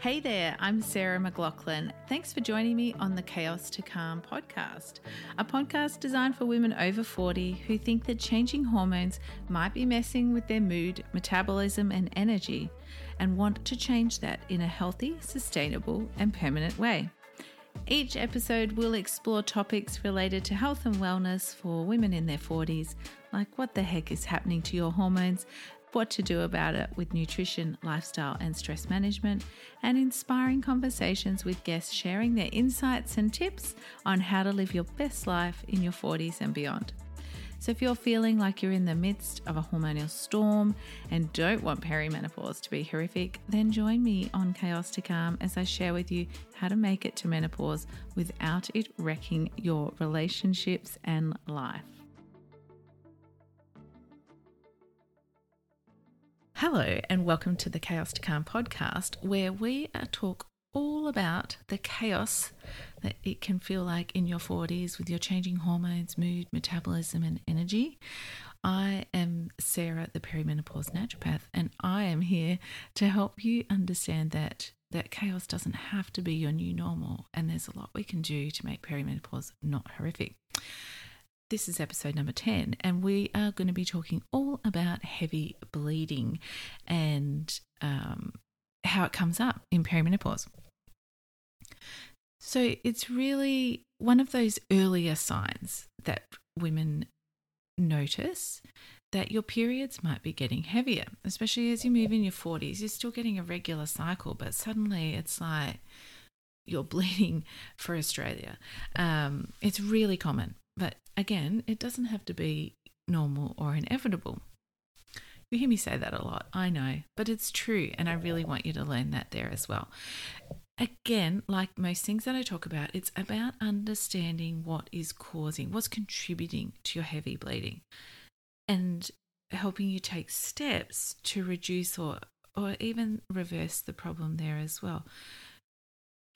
Hey there, I'm Sarah McLaughlin. Thanks for joining me on the Chaos to Calm podcast, a podcast designed for women over 40 who think that changing hormones might be messing with their mood, metabolism, and energy, and want to change that in a healthy, sustainable, and permanent way. Each episode will explore topics related to health and wellness for women in their 40s, like what the heck is happening to your hormones what to do about it with nutrition, lifestyle, and stress management, and inspiring conversations with guests sharing their insights and tips on how to live your best life in your 40s and beyond. So, if you're feeling like you're in the midst of a hormonal storm and don't want perimenopause to be horrific, then join me on Chaos to Calm as I share with you how to make it to menopause without it wrecking your relationships and life. Hello, and welcome to the Chaos to Calm podcast, where we uh, talk all about the chaos that it can feel like in your 40s with your changing hormones, mood, metabolism, and energy. I am Sarah, the perimenopause naturopath, and I am here to help you understand that that chaos doesn't have to be your new normal, and there's a lot we can do to make perimenopause not horrific. This is episode number 10, and we are going to be talking all about heavy bleeding and um, how it comes up in perimenopause. So, it's really one of those earlier signs that women notice that your periods might be getting heavier, especially as you move in your 40s. You're still getting a regular cycle, but suddenly it's like you're bleeding for Australia. Um, it's really common. But again, it doesn't have to be normal or inevitable. You hear me say that a lot, I know, but it's true, and I really want you to learn that there as well. Again, like most things that I talk about, it's about understanding what is causing, what's contributing to your heavy bleeding, and helping you take steps to reduce or or even reverse the problem there as well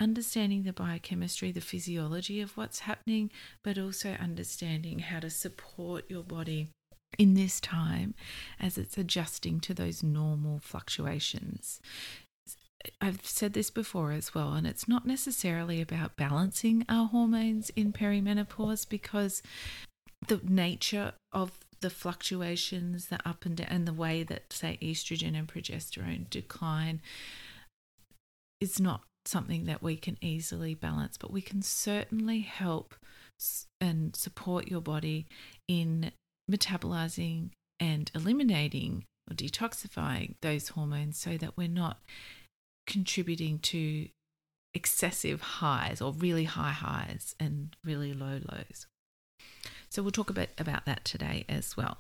understanding the biochemistry, the physiology of what's happening, but also understanding how to support your body in this time as it's adjusting to those normal fluctuations. I've said this before as well, and it's not necessarily about balancing our hormones in perimenopause because the nature of the fluctuations, the up and down, and the way that, say, estrogen and progesterone decline is not something that we can easily balance, but we can certainly help and support your body in metabolizing and eliminating or detoxifying those hormones so that we're not contributing to excessive highs or really high highs and really low lows. So we'll talk a bit about that today as well.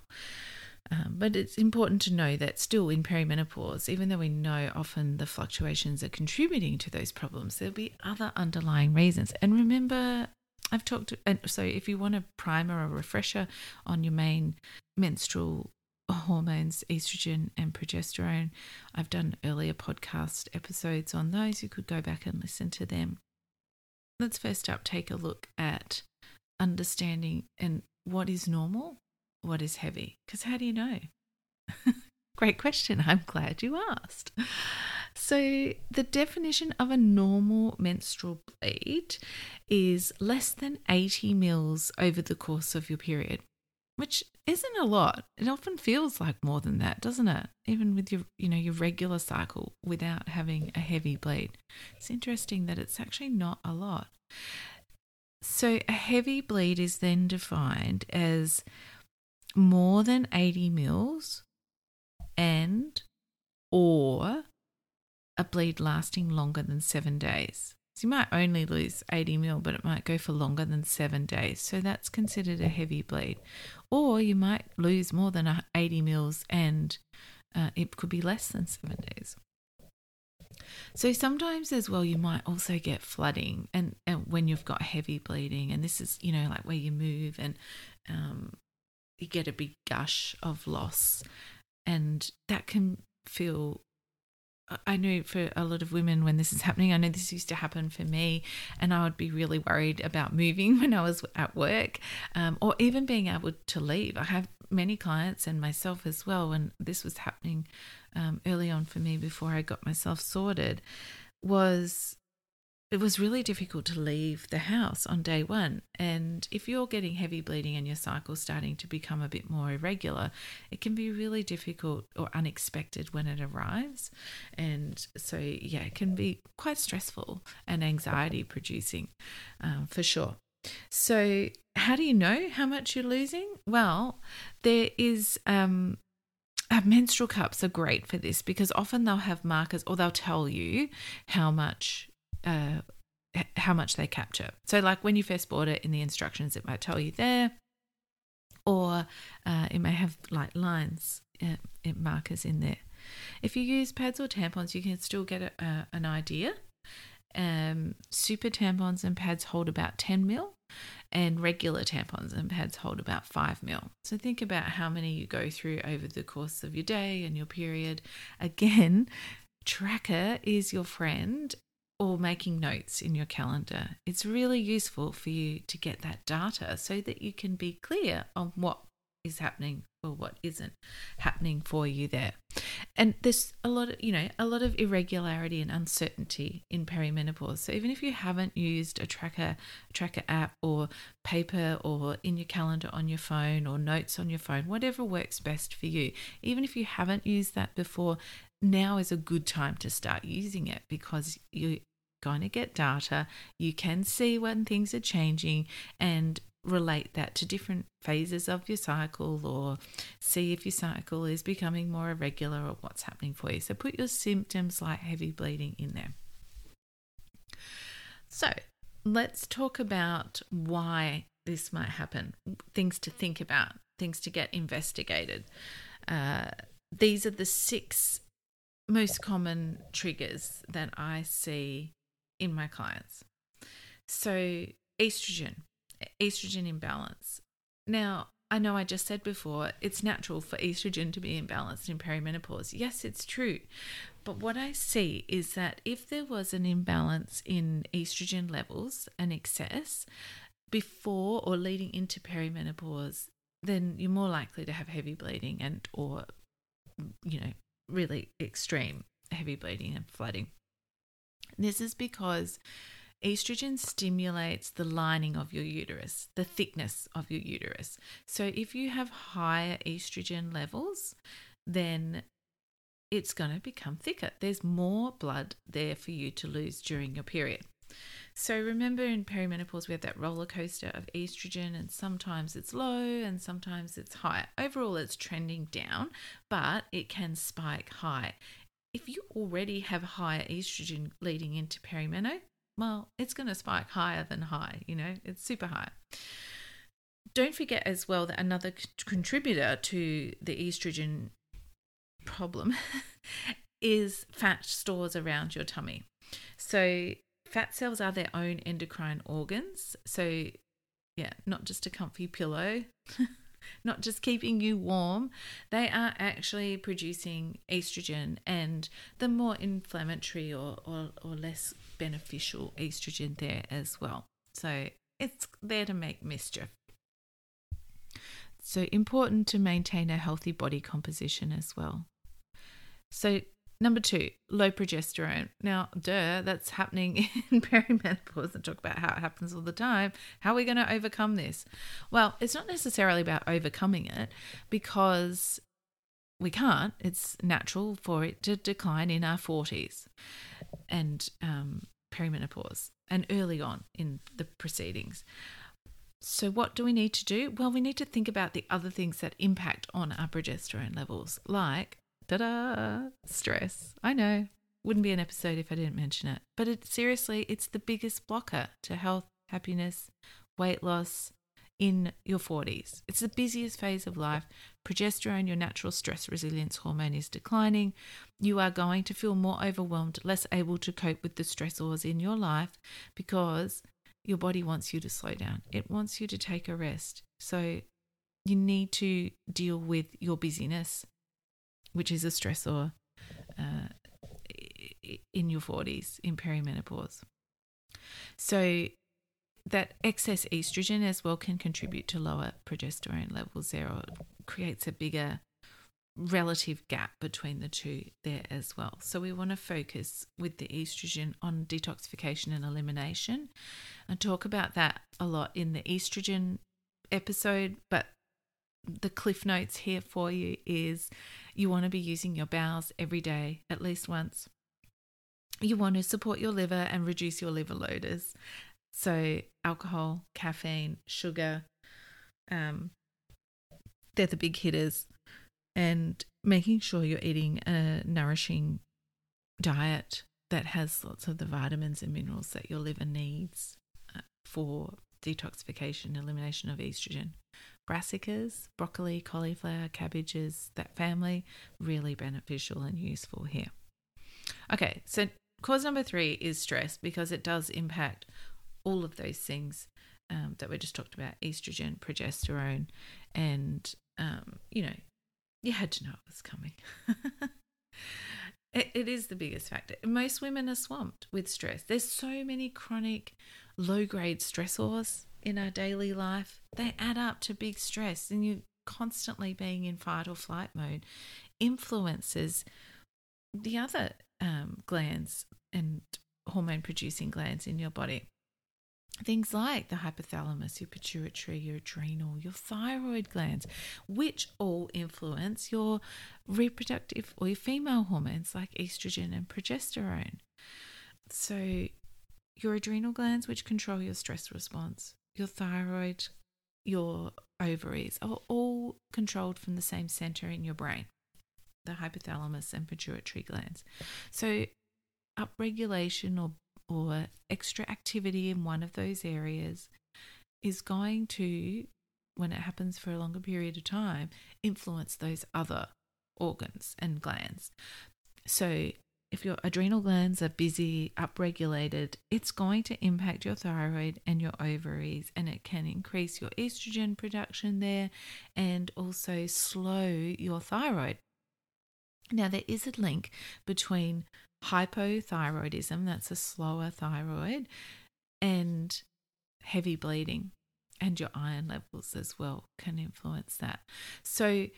Um, but it's important to know that still in perimenopause, even though we know often the fluctuations are contributing to those problems, there'll be other underlying reasons. And remember, I've talked, and so if you want a primer or refresher on your main menstrual hormones, estrogen and progesterone, I've done earlier podcast episodes on those. You could go back and listen to them. Let's first up take a look at understanding and what is normal what is heavy? Because how do you know? Great question. I'm glad you asked. So, the definition of a normal menstrual bleed is less than 80 mils over the course of your period, which isn't a lot. It often feels like more than that, doesn't it? Even with your, you know, your regular cycle without having a heavy bleed. It's interesting that it's actually not a lot. So, a heavy bleed is then defined as more than 80 mils and or a bleed lasting longer than seven days. So you might only lose 80 mil, but it might go for longer than seven days. So that's considered a heavy bleed. Or you might lose more than 80 mils and uh, it could be less than seven days. So sometimes as well, you might also get flooding, and, and when you've got heavy bleeding, and this is you know like where you move and um, you get a big gush of loss, and that can feel. I know for a lot of women when this is happening, I know this used to happen for me, and I would be really worried about moving when I was at work um, or even being able to leave. I have many clients and myself as well, when this was happening um, early on for me before I got myself sorted was it was really difficult to leave the house on day one. And if you're getting heavy bleeding and your cycle's starting to become a bit more irregular, it can be really difficult or unexpected when it arrives. And so, yeah, it can be quite stressful and anxiety producing um, for sure. So, how do you know how much you're losing? Well, there is um, uh, menstrual cups are great for this because often they'll have markers or they'll tell you how much uh, how much they capture. So, like when you first bought it in the instructions, it might tell you there, or uh, it may have like lines, uh, markers in there. If you use pads or tampons, you can still get a, a, an idea. Um, super tampons and pads hold about 10 mil, and regular tampons and pads hold about 5 mil. So think about how many you go through over the course of your day and your period. Again, Tracker is your friend or making notes in your calendar. It's really useful for you to get that data so that you can be clear on what is happening or what isn't happening for you there. And there's a lot of, you know, a lot of irregularity and uncertainty in perimenopause. So even if you haven't used a tracker tracker app or paper or in your calendar on your phone or notes on your phone, whatever works best for you, even if you haven't used that before, now is a good time to start using it because you're going to get data. You can see when things are changing and relate that to different phases of your cycle or see if your cycle is becoming more irregular or what's happening for you. So put your symptoms like heavy bleeding in there. So let's talk about why this might happen, things to think about, things to get investigated. Uh, these are the six most common triggers that I see in my clients. So, estrogen, estrogen imbalance. Now, I know I just said before it's natural for estrogen to be imbalanced in perimenopause. Yes, it's true. But what I see is that if there was an imbalance in estrogen levels, an excess, before or leading into perimenopause, then you're more likely to have heavy bleeding and or you know really extreme heavy bleeding and flooding. This is because estrogen stimulates the lining of your uterus, the thickness of your uterus. So if you have higher estrogen levels, then it's going to become thicker. There's more blood there for you to lose during your period. So remember in perimenopause, we have that roller coaster of estrogen, and sometimes it's low and sometimes it's high. Overall, it's trending down, but it can spike high. If you already have higher estrogen leading into perimenopause, well, it's going to spike higher than high, you know, it's super high. Don't forget as well that another contributor to the estrogen problem is fat stores around your tummy. So, fat cells are their own endocrine organs. So, yeah, not just a comfy pillow, not just keeping you warm. They are actually producing estrogen and the more inflammatory or, or, or less beneficial estrogen there as well. So, it's there to make mischief. So, important to maintain a healthy body composition as well. So, Number two, low progesterone. Now, duh, that's happening in perimenopause and talk about how it happens all the time. How are we going to overcome this? Well, it's not necessarily about overcoming it because we can't. It's natural for it to decline in our 40s and um, perimenopause and early on in the proceedings. So, what do we need to do? Well, we need to think about the other things that impact on our progesterone levels, like Da! Stress. I know. Wouldn't be an episode if I didn't mention it. But it, seriously, it's the biggest blocker to health, happiness, weight loss in your 40s. It's the busiest phase of life. Progesterone, your natural stress resilience hormone, is declining. You are going to feel more overwhelmed, less able to cope with the stressors in your life because your body wants you to slow down. It wants you to take a rest. So you need to deal with your busyness which is a stressor uh, in your 40s in perimenopause. So, that excess estrogen as well can contribute to lower progesterone levels there or creates a bigger relative gap between the two there as well. So we want to focus with the estrogen on detoxification and elimination and talk about that a lot in the estrogen episode, but the cliff notes here for you is you want to be using your bowels every day at least once. You want to support your liver and reduce your liver loaders. So alcohol, caffeine, sugar, um, they're the big hitters and making sure you're eating a nourishing diet that has lots of the vitamins and minerals that your liver needs uh, for detoxification, elimination of estrogen. Brassicas, broccoli, cauliflower, cabbages, that family, really beneficial and useful here. Okay, so cause number three is stress because it does impact all of those things um, that we just talked about estrogen, progesterone, and, um, you know, you had to know it was coming. it, it is the biggest factor. Most women are swamped with stress. There's so many chronic, low grade stressors in our daily life. They add up to big stress, and you constantly being in fight or flight mode influences the other um, glands and hormone producing glands in your body. Things like the hypothalamus, your pituitary, your adrenal, your thyroid glands, which all influence your reproductive or your female hormones like estrogen and progesterone. So, your adrenal glands, which control your stress response, your thyroid, your ovaries are all controlled from the same center in your brain, the hypothalamus and pituitary glands. So, upregulation or or extra activity in one of those areas is going to, when it happens for a longer period of time, influence those other organs and glands. So, if your adrenal glands are busy, upregulated, it's going to impact your thyroid and your ovaries, and it can increase your estrogen production there and also slow your thyroid. Now, there is a link between hypothyroidism, that's a slower thyroid, and heavy bleeding and your iron levels as well can influence that. So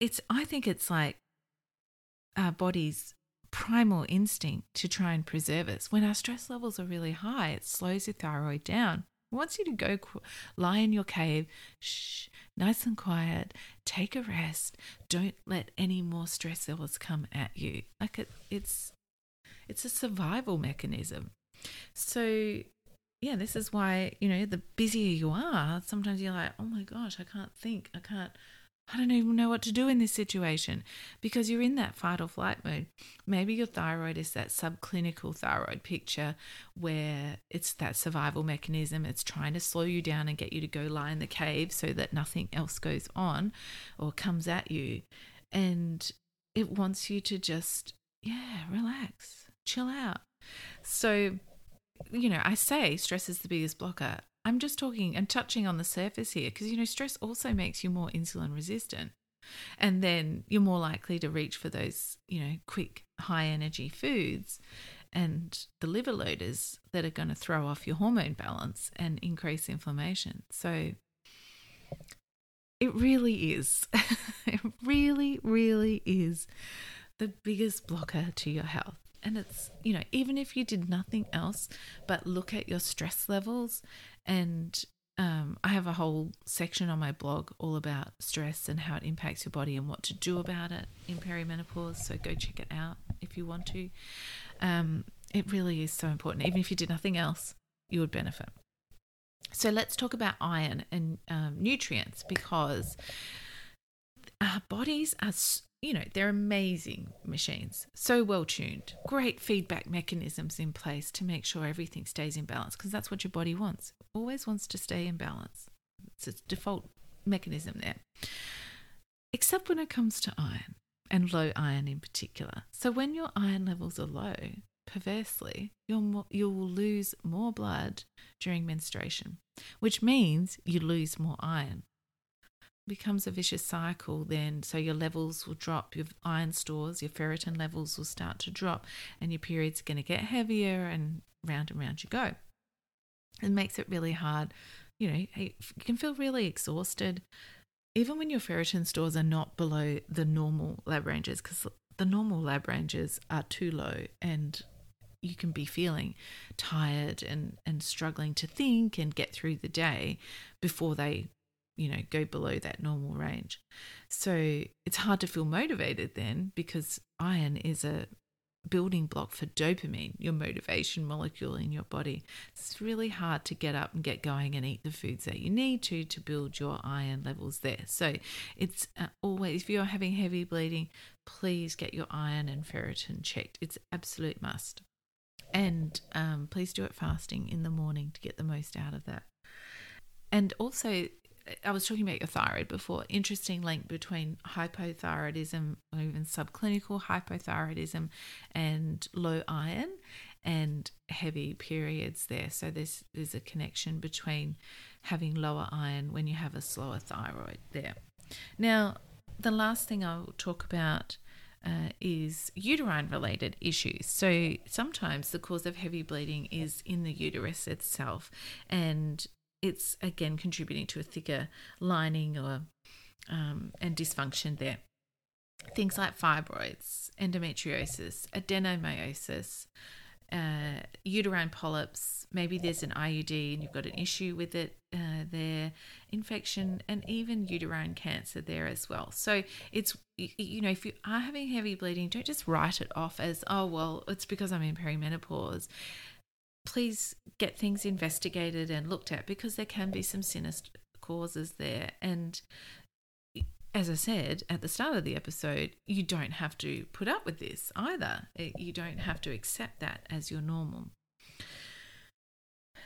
it's I think it's like our body's primal instinct to try and preserve us. When our stress levels are really high, it slows your thyroid down. It wants you to go lie in your cave, shh, nice and quiet, take a rest. Don't let any more stress levels come at you. Like it, it's it's a survival mechanism. So yeah, this is why, you know, the busier you are, sometimes you're like, oh my gosh, I can't think. I can't I don't even know what to do in this situation because you're in that fight or flight mode. Maybe your thyroid is that subclinical thyroid picture where it's that survival mechanism. It's trying to slow you down and get you to go lie in the cave so that nothing else goes on or comes at you. And it wants you to just, yeah, relax, chill out. So, you know, I say stress is the biggest blocker. I'm just talking and touching on the surface here because, you know, stress also makes you more insulin resistant. And then you're more likely to reach for those, you know, quick, high energy foods and the liver loaders that are going to throw off your hormone balance and increase inflammation. So it really is, it really, really is the biggest blocker to your health. And it's, you know, even if you did nothing else but look at your stress levels and um, I have a whole section on my blog all about stress and how it impacts your body and what to do about it in perimenopause. So go check it out if you want to. Um, it really is so important. Even if you did nothing else, you would benefit. So let's talk about iron and um, nutrients because our bodies are you know, they're amazing machines, so well tuned, great feedback mechanisms in place to make sure everything stays in balance because that's what your body wants. always wants to stay in balance. It's its default mechanism there. Except when it comes to iron and low iron in particular. So when your iron levels are low, perversely, you'll you'll lose more blood during menstruation, which means you lose more iron becomes a vicious cycle then so your levels will drop your iron stores your ferritin levels will start to drop and your period's are going to get heavier and round and round you go. It makes it really hard you know you can feel really exhausted even when your ferritin stores are not below the normal lab ranges, because the normal lab ranges are too low and you can be feeling tired and, and struggling to think and get through the day before they, you know, go below that normal range. So it's hard to feel motivated then because iron is a building block for dopamine, your motivation molecule in your body. It's really hard to get up and get going and eat the foods that you need to to build your iron levels there. So it's uh, always, if you're having heavy bleeding, please get your iron and ferritin checked. It's absolute must. And um, please do it fasting in the morning to get the most out of that. And also, I was talking about your thyroid before. Interesting link between hypothyroidism or even subclinical hypothyroidism and low iron and heavy periods there. So there's there's a connection between having lower iron when you have a slower thyroid there. Now, the last thing I'll talk about uh, is uterine related issues. So sometimes the cause of heavy bleeding is in the uterus itself, and it's again contributing to a thicker lining or um, and dysfunction there. Things like fibroids, endometriosis, adenomyosis, uh, uterine polyps. Maybe there's an IUD and you've got an issue with it uh, there, infection, and even uterine cancer there as well. So it's, you know, if you are having heavy bleeding, don't just write it off as, oh, well, it's because I'm in perimenopause. Please get things investigated and looked at because there can be some sinister causes there. And as I said at the start of the episode, you don't have to put up with this either. Eh, you don't have to accept that as your normal.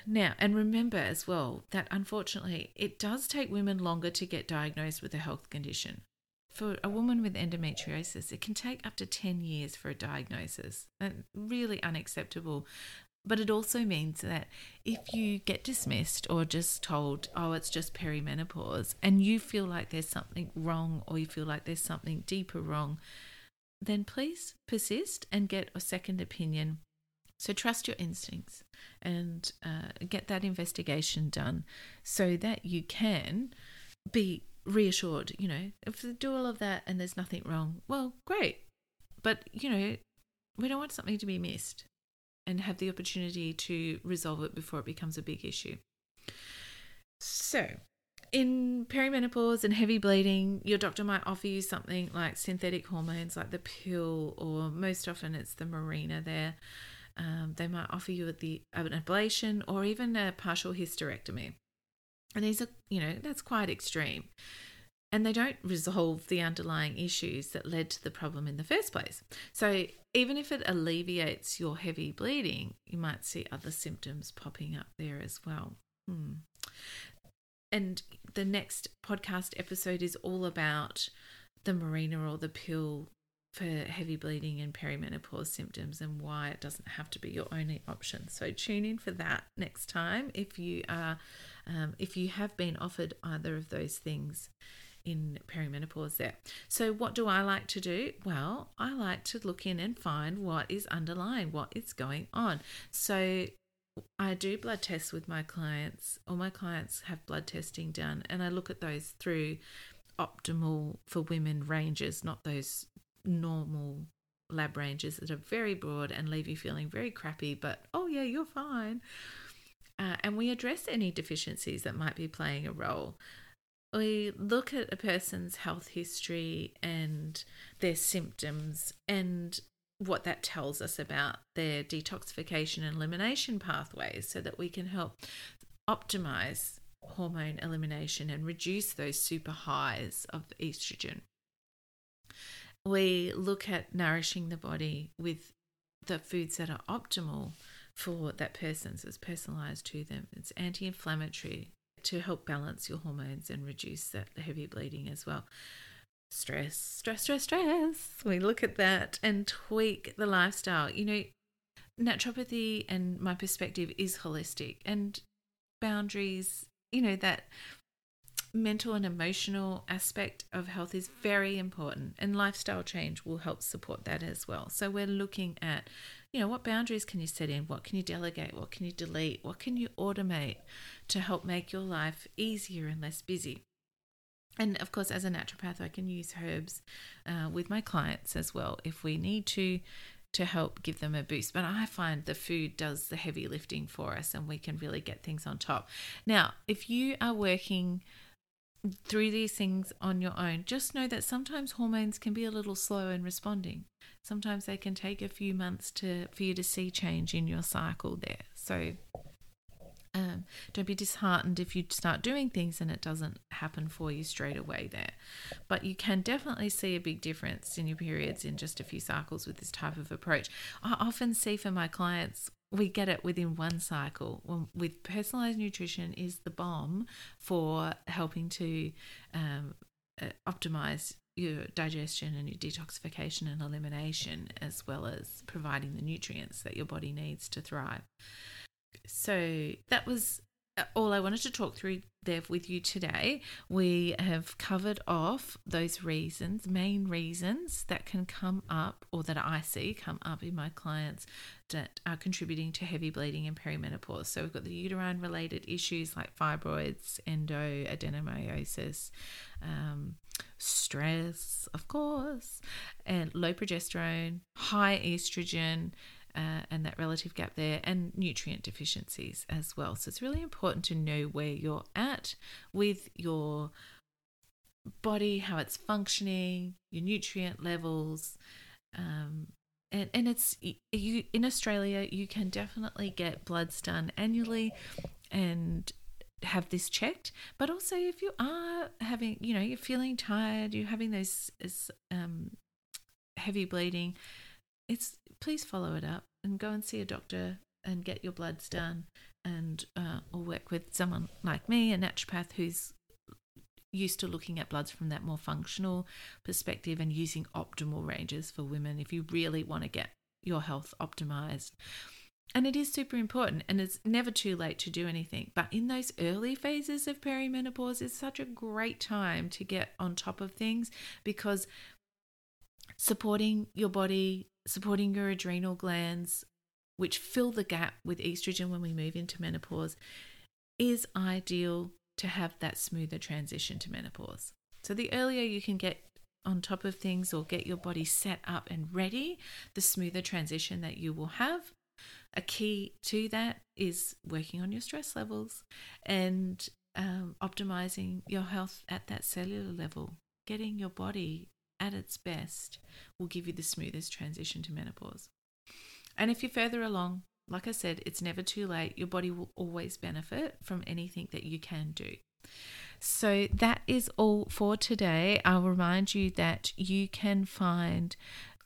Now, and remember as well that unfortunately, it does take women longer to get diagnosed with a health condition. For a woman with endometriosis, it can take up to 10 years for a diagnosis. And really unacceptable but it also means that if you get dismissed or just told, oh, it's just perimenopause, and you feel like there's something wrong or you feel like there's something deeper wrong, then please persist and get a second opinion. So trust your instincts and uh, get that investigation done so that you can be reassured. You know, if you do all of that and there's nothing wrong, well, great. But, you know, we don't want something to be missed and have the opportunity to resolve it before it becomes a big issue. So, in perimenopause and heavy bleeding, your doctor might offer you something like synthetic hormones, like the pill, or most often it's the Mirena there. Um, they might offer you the an ablation or even a partial hysterectomy. And these are, you know, that's quite extreme and they don't resolve the underlying issues that led to the problem in the first place. So, even if it alleviates your heavy bleeding, you might see other symptoms popping up there as well. Hmm. And the next podcast episode is all about the Mirena or the pill for heavy bleeding and perimenopause symptoms and why it doesn't have to be your only option. So tune in for that next time if you are um, if you have been offered either of those things in perimenopause there. So, what do I like to do? Well, I like to look in and find what is underlying, what is going on. So, I do blood tests with my clients. All my clients have blood testing done, and I look at those through optimal for women ranges, not those normal lab ranges that are very broad and leave you feeling very crappy, but oh, yeah, you're fine. Uh, and we address any deficiencies that might be playing a role we look at a person's health history and their symptoms and what that tells us about their detoxification and elimination pathways so that we can help optimize hormone elimination and reduce those super highs of estrogen. We look at nourishing the body with the foods that are optimal for that person, so it's personalized to them. It's anti inflammatory, to help balance your hormones and reduce that heavy bleeding as well. Stress, stress, stress, stress. We look at that and tweak the lifestyle. You know, naturopathy and my perspective is holistic and boundaries, you know, that mental and emotional aspect of health is very important and lifestyle change will help support that as well. So we're looking at you know, what boundaries can you set in? What can you delegate? What can you delete? What can you automate to help make your life easier and less busy? and of course, as a naturopath, I can use herbs uh, with my clients as well if we need to to help give them a boost. But I find the food does the heavy lifting for us and we can really get things on top. Now, if you are working through these things on your own, just know that sometimes hormones can be a little slow in responding. Sometimes they can take a few months to for you to see change in your cycle there. So um, don't be disheartened if you start doing things and it doesn't happen for you straight away there. But you can definitely see a big difference in your periods in just a few cycles with this type of approach. I often see for my clients, we get it within one cycle. with personalized nutrition is the bomb for helping to um, uh, optimize your digestion and your detoxification and elimination, as well as providing the nutrients that your body needs to thrive so that was all I wanted to talk through there with you today. We have covered off those reasons, main reasons that can come up or that I see come up in my clients that are contributing to heavy bleeding and perimenopause. So we've got the uterine related issues like fibroids, endo, adenomyosis, um, stress, of course, and low progesterone, high estrogen uh, and that relative gap there, and nutrient deficiencies as well. So it's really important to know where you're at with your body, how it's functioning, your nutrient levels. Um, and, and it's you in Australia, you can definitely get bloods done annually and have this checked. But also, if you are having, you know, you're feeling tired, you're having those um, heavy bleeding, it's please follow it up and go and see a doctor and get your bloods done and uh, or work with someone like me a naturopath who's used to looking at bloods from that more functional perspective and using optimal ranges for women if you really want to get your health optimized. And it is super important and it's never too late to do anything. But in those early phases of perimenopause it's such a great time to get on top of things because supporting your body supporting your adrenal glands, which fill the gap with estrogen when we move into menopause, is ideal to have that smoother transition to menopause. So, the earlier you can get on top of things or get your body set up and ready, the smoother transition that you will have. A key to that is working on your stress levels and um, optimizing your health at that cellular level, getting your body at its best will give you the smoothest transition to menopause. And if you're further along, like I said, it's never too late. Your body will always benefit from anything that you can do. So that is all for today. I'll remind you that you can find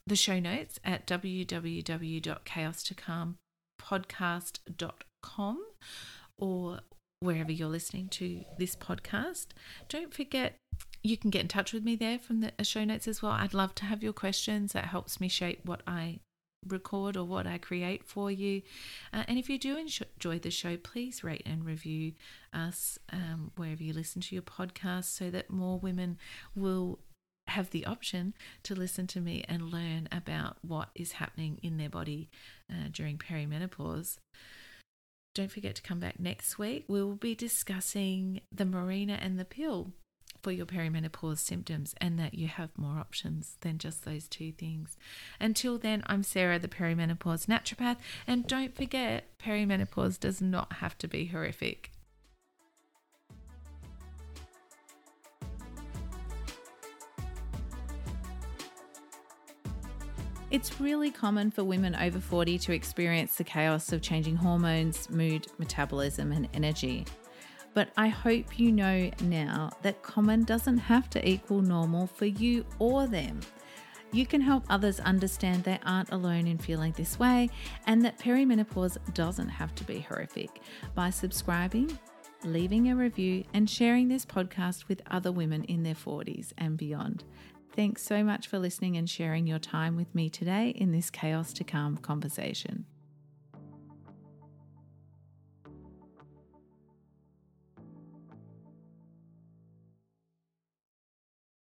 the show notes at www.chaos2calmpodcast.com or wherever you're listening to this podcast. Don't forget you can get in touch with me there from the show notes as well. I'd love to have your questions. That helps me shape what I record or what I create for you. Uh, and if you do enjoy the show, please rate and review us um, wherever you listen to your podcast so that more women will have the option to listen to me and learn about what is happening in their body uh, during perimenopause. Don't forget to come back next week. We will be discussing the Mirena and the pill for your perimenopause symptoms and that you have more options than just those two things. Until then, I'm Sarah, the perimenopause naturopath, and don't forget, perimenopause does not have to be horrific. It's really common for women over 40 to experience the chaos of changing hormones, mood, metabolism, and energy. But I hope you know now that common doesn't have to equal normal for you or them. You can help others understand they aren't alone in feeling this way and that perimenopause doesn't have to be horrific by subscribing, leaving a review, and sharing this podcast with other women in their 40s and beyond. Thanks so much for listening and sharing your time with me today in this chaos to calm conversation.